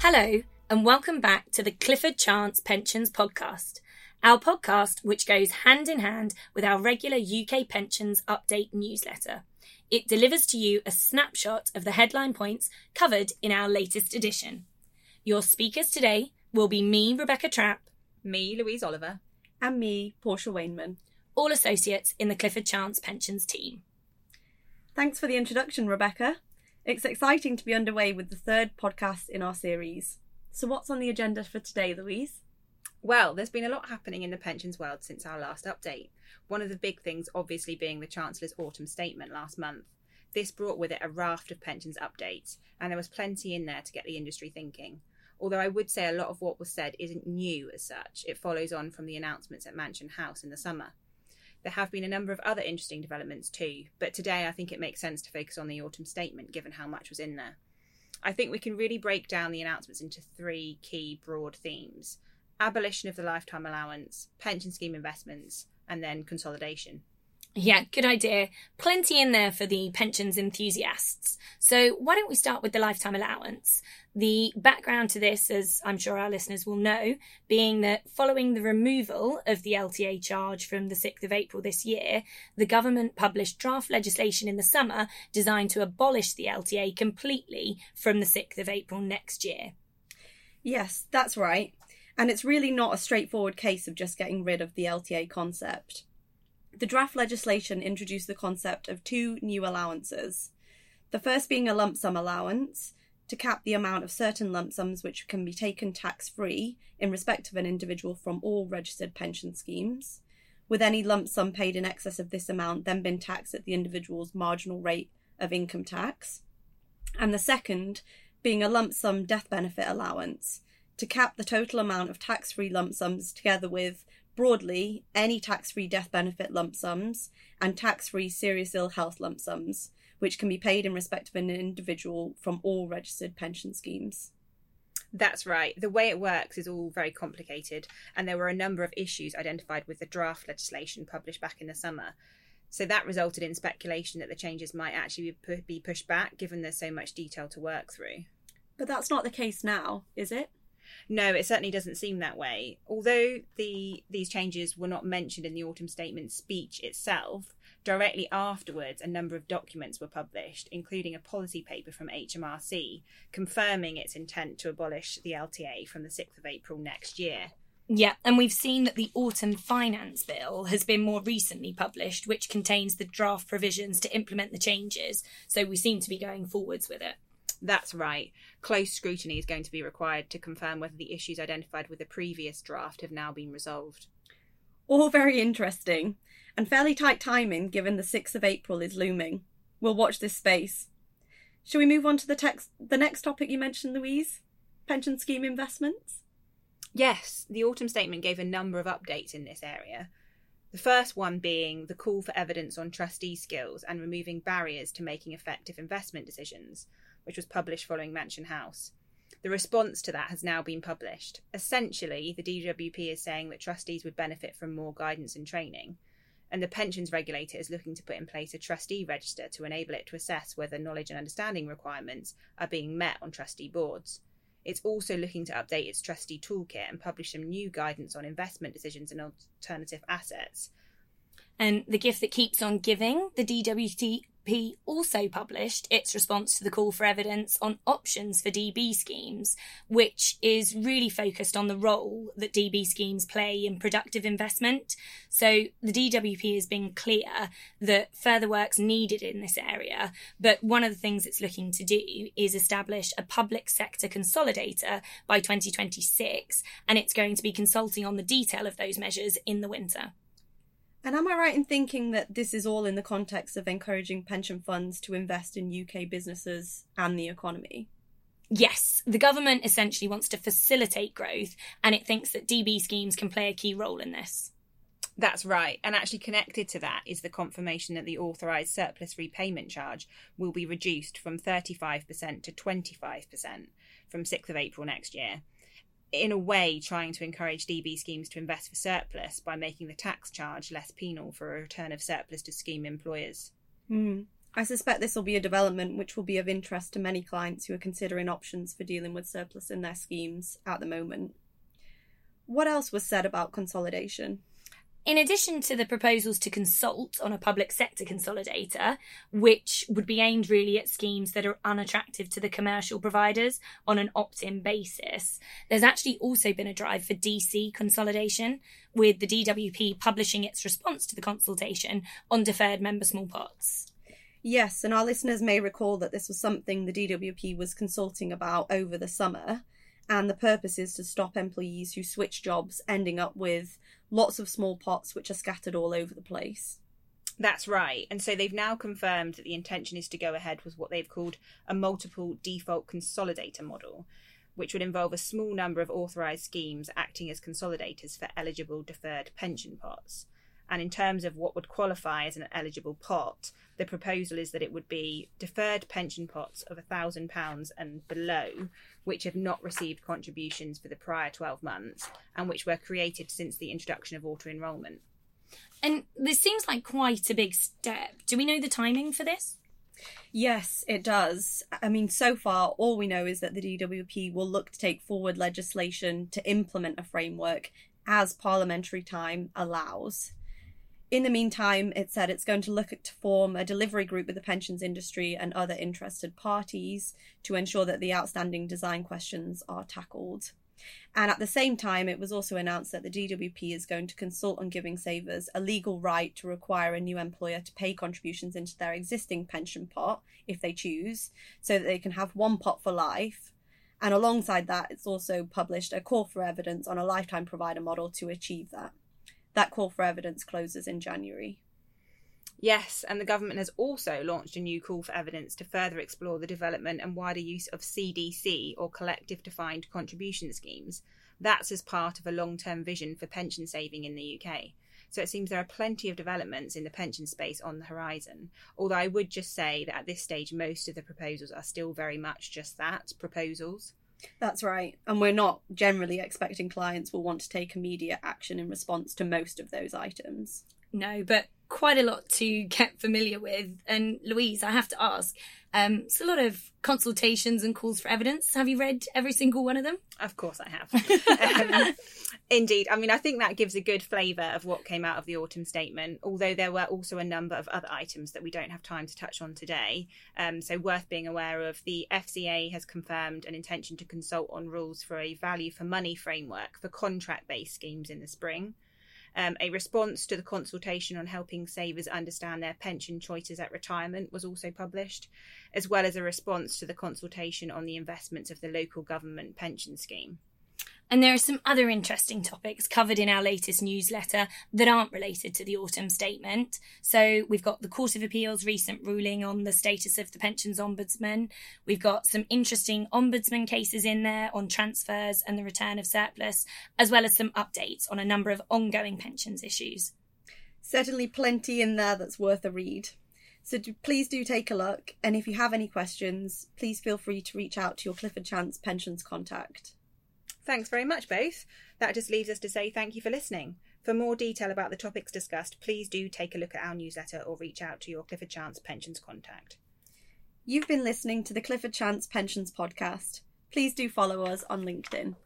Hello, and welcome back to the Clifford Chance Pensions Podcast, our podcast which goes hand in hand with our regular UK Pensions Update newsletter. It delivers to you a snapshot of the headline points covered in our latest edition. Your speakers today will be me, Rebecca Trapp, me, Louise Oliver, and me, Portia Wainman, all associates in the Clifford Chance Pensions team. Thanks for the introduction, Rebecca. It's exciting to be underway with the third podcast in our series. So, what's on the agenda for today, Louise? Well, there's been a lot happening in the pensions world since our last update. One of the big things, obviously, being the Chancellor's autumn statement last month. This brought with it a raft of pensions updates, and there was plenty in there to get the industry thinking. Although I would say a lot of what was said isn't new as such, it follows on from the announcements at Mansion House in the summer. There have been a number of other interesting developments too, but today I think it makes sense to focus on the autumn statement given how much was in there. I think we can really break down the announcements into three key broad themes abolition of the lifetime allowance, pension scheme investments, and then consolidation. Yeah, good idea. Plenty in there for the pensions enthusiasts. So, why don't we start with the lifetime allowance? The background to this, as I'm sure our listeners will know, being that following the removal of the LTA charge from the 6th of April this year, the government published draft legislation in the summer designed to abolish the LTA completely from the 6th of April next year. Yes, that's right. And it's really not a straightforward case of just getting rid of the LTA concept. The draft legislation introduced the concept of two new allowances. The first being a lump sum allowance to cap the amount of certain lump sums which can be taken tax free in respect of an individual from all registered pension schemes, with any lump sum paid in excess of this amount then being taxed at the individual's marginal rate of income tax. And the second being a lump sum death benefit allowance to cap the total amount of tax free lump sums together with broadly any tax free death benefit lump sums and tax free serious ill health lump sums, which can be paid in respect of an individual from all registered pension schemes. That's right. The way it works is all very complicated, and there were a number of issues identified with the draft legislation published back in the summer. So that resulted in speculation that the changes might actually be pushed back, given there's so much detail to work through. But that's not the case now, is it? No, it certainly doesn't seem that way. Although the these changes were not mentioned in the autumn statement speech itself, directly afterwards a number of documents were published, including a policy paper from HMRC confirming its intent to abolish the LTA from the 6th of April next year. Yeah, and we've seen that the Autumn Finance Bill has been more recently published, which contains the draft provisions to implement the changes. So we seem to be going forwards with it. That's right. Close scrutiny is going to be required to confirm whether the issues identified with the previous draft have now been resolved. All very interesting, and fairly tight timing given the 6th of April is looming. We'll watch this space. Shall we move on to the text the next topic you mentioned, Louise? Pension scheme investments? Yes, the autumn statement gave a number of updates in this area. The first one being the call for evidence on trustee skills and removing barriers to making effective investment decisions which was published following Mansion House. The response to that has now been published. Essentially, the DWP is saying that trustees would benefit from more guidance and training, and the pensions regulator is looking to put in place a trustee register to enable it to assess whether knowledge and understanding requirements are being met on trustee boards. It's also looking to update its trustee toolkit and publish some new guidance on investment decisions and alternative assets. And the gift that keeps on giving, the DWP also published its response to the call for evidence on options for DB schemes, which is really focused on the role that DB schemes play in productive investment. So the DWP has been clear that further work's needed in this area, but one of the things it's looking to do is establish a public sector consolidator by 2026, and it's going to be consulting on the detail of those measures in the winter. And am I right in thinking that this is all in the context of encouraging pension funds to invest in UK businesses and the economy? Yes, the government essentially wants to facilitate growth and it thinks that DB schemes can play a key role in this. That's right. And actually, connected to that is the confirmation that the authorised surplus repayment charge will be reduced from 35% to 25% from 6th of April next year in a way trying to encourage DB schemes to invest for surplus by making the tax charge less penal for a return of surplus to scheme employers. Mm. I suspect this will be a development which will be of interest to many clients who are considering options for dealing with surplus in their schemes at the moment. What else was said about consolidation? In addition to the proposals to consult on a public sector consolidator, which would be aimed really at schemes that are unattractive to the commercial providers on an opt in basis, there's actually also been a drive for DC consolidation, with the DWP publishing its response to the consultation on deferred member small pots. Yes, and our listeners may recall that this was something the DWP was consulting about over the summer, and the purpose is to stop employees who switch jobs ending up with lots of small pots which are scattered all over the place. That's right. And so they've now confirmed that the intention is to go ahead with what they've called a multiple default consolidator model, which would involve a small number of authorised schemes acting as consolidators for eligible deferred pension pots. And in terms of what would qualify as an eligible pot, the proposal is that it would be deferred pension pots of £1,000 and below, which have not received contributions for the prior 12 months and which were created since the introduction of auto enrolment. And this seems like quite a big step. Do we know the timing for this? Yes, it does. I mean, so far, all we know is that the DWP will look to take forward legislation to implement a framework as parliamentary time allows. In the meantime, it said it's going to look to form a delivery group with the pensions industry and other interested parties to ensure that the outstanding design questions are tackled. And at the same time, it was also announced that the DWP is going to consult on giving savers a legal right to require a new employer to pay contributions into their existing pension pot if they choose, so that they can have one pot for life. And alongside that, it's also published a call for evidence on a lifetime provider model to achieve that. That call for evidence closes in January. Yes, and the government has also launched a new call for evidence to further explore the development and wider use of CDC or collective defined contribution schemes. That's as part of a long term vision for pension saving in the UK. So it seems there are plenty of developments in the pension space on the horizon. Although I would just say that at this stage, most of the proposals are still very much just that proposals. That's right. And we're not generally expecting clients will want to take immediate action in response to most of those items. No, but quite a lot to get familiar with. And Louise, I have to ask, um, it's a lot of consultations and calls for evidence. Have you read every single one of them? Of course I have. um, indeed. I mean, I think that gives a good flavour of what came out of the autumn statement, although there were also a number of other items that we don't have time to touch on today. Um, so, worth being aware of. The FCA has confirmed an intention to consult on rules for a value for money framework for contract based schemes in the spring. Um, a response to the consultation on helping savers understand their pension choices at retirement was also published, as well as a response to the consultation on the investments of the local government pension scheme. And there are some other interesting topics covered in our latest newsletter that aren't related to the autumn statement. So we've got the Court of Appeal's recent ruling on the status of the pensions ombudsman. We've got some interesting ombudsman cases in there on transfers and the return of surplus, as well as some updates on a number of ongoing pensions issues. Certainly plenty in there that's worth a read. So do, please do take a look. And if you have any questions, please feel free to reach out to your Clifford Chance pensions contact. Thanks very much, both. That just leaves us to say thank you for listening. For more detail about the topics discussed, please do take a look at our newsletter or reach out to your Clifford Chance Pensions contact. You've been listening to the Clifford Chance Pensions podcast. Please do follow us on LinkedIn.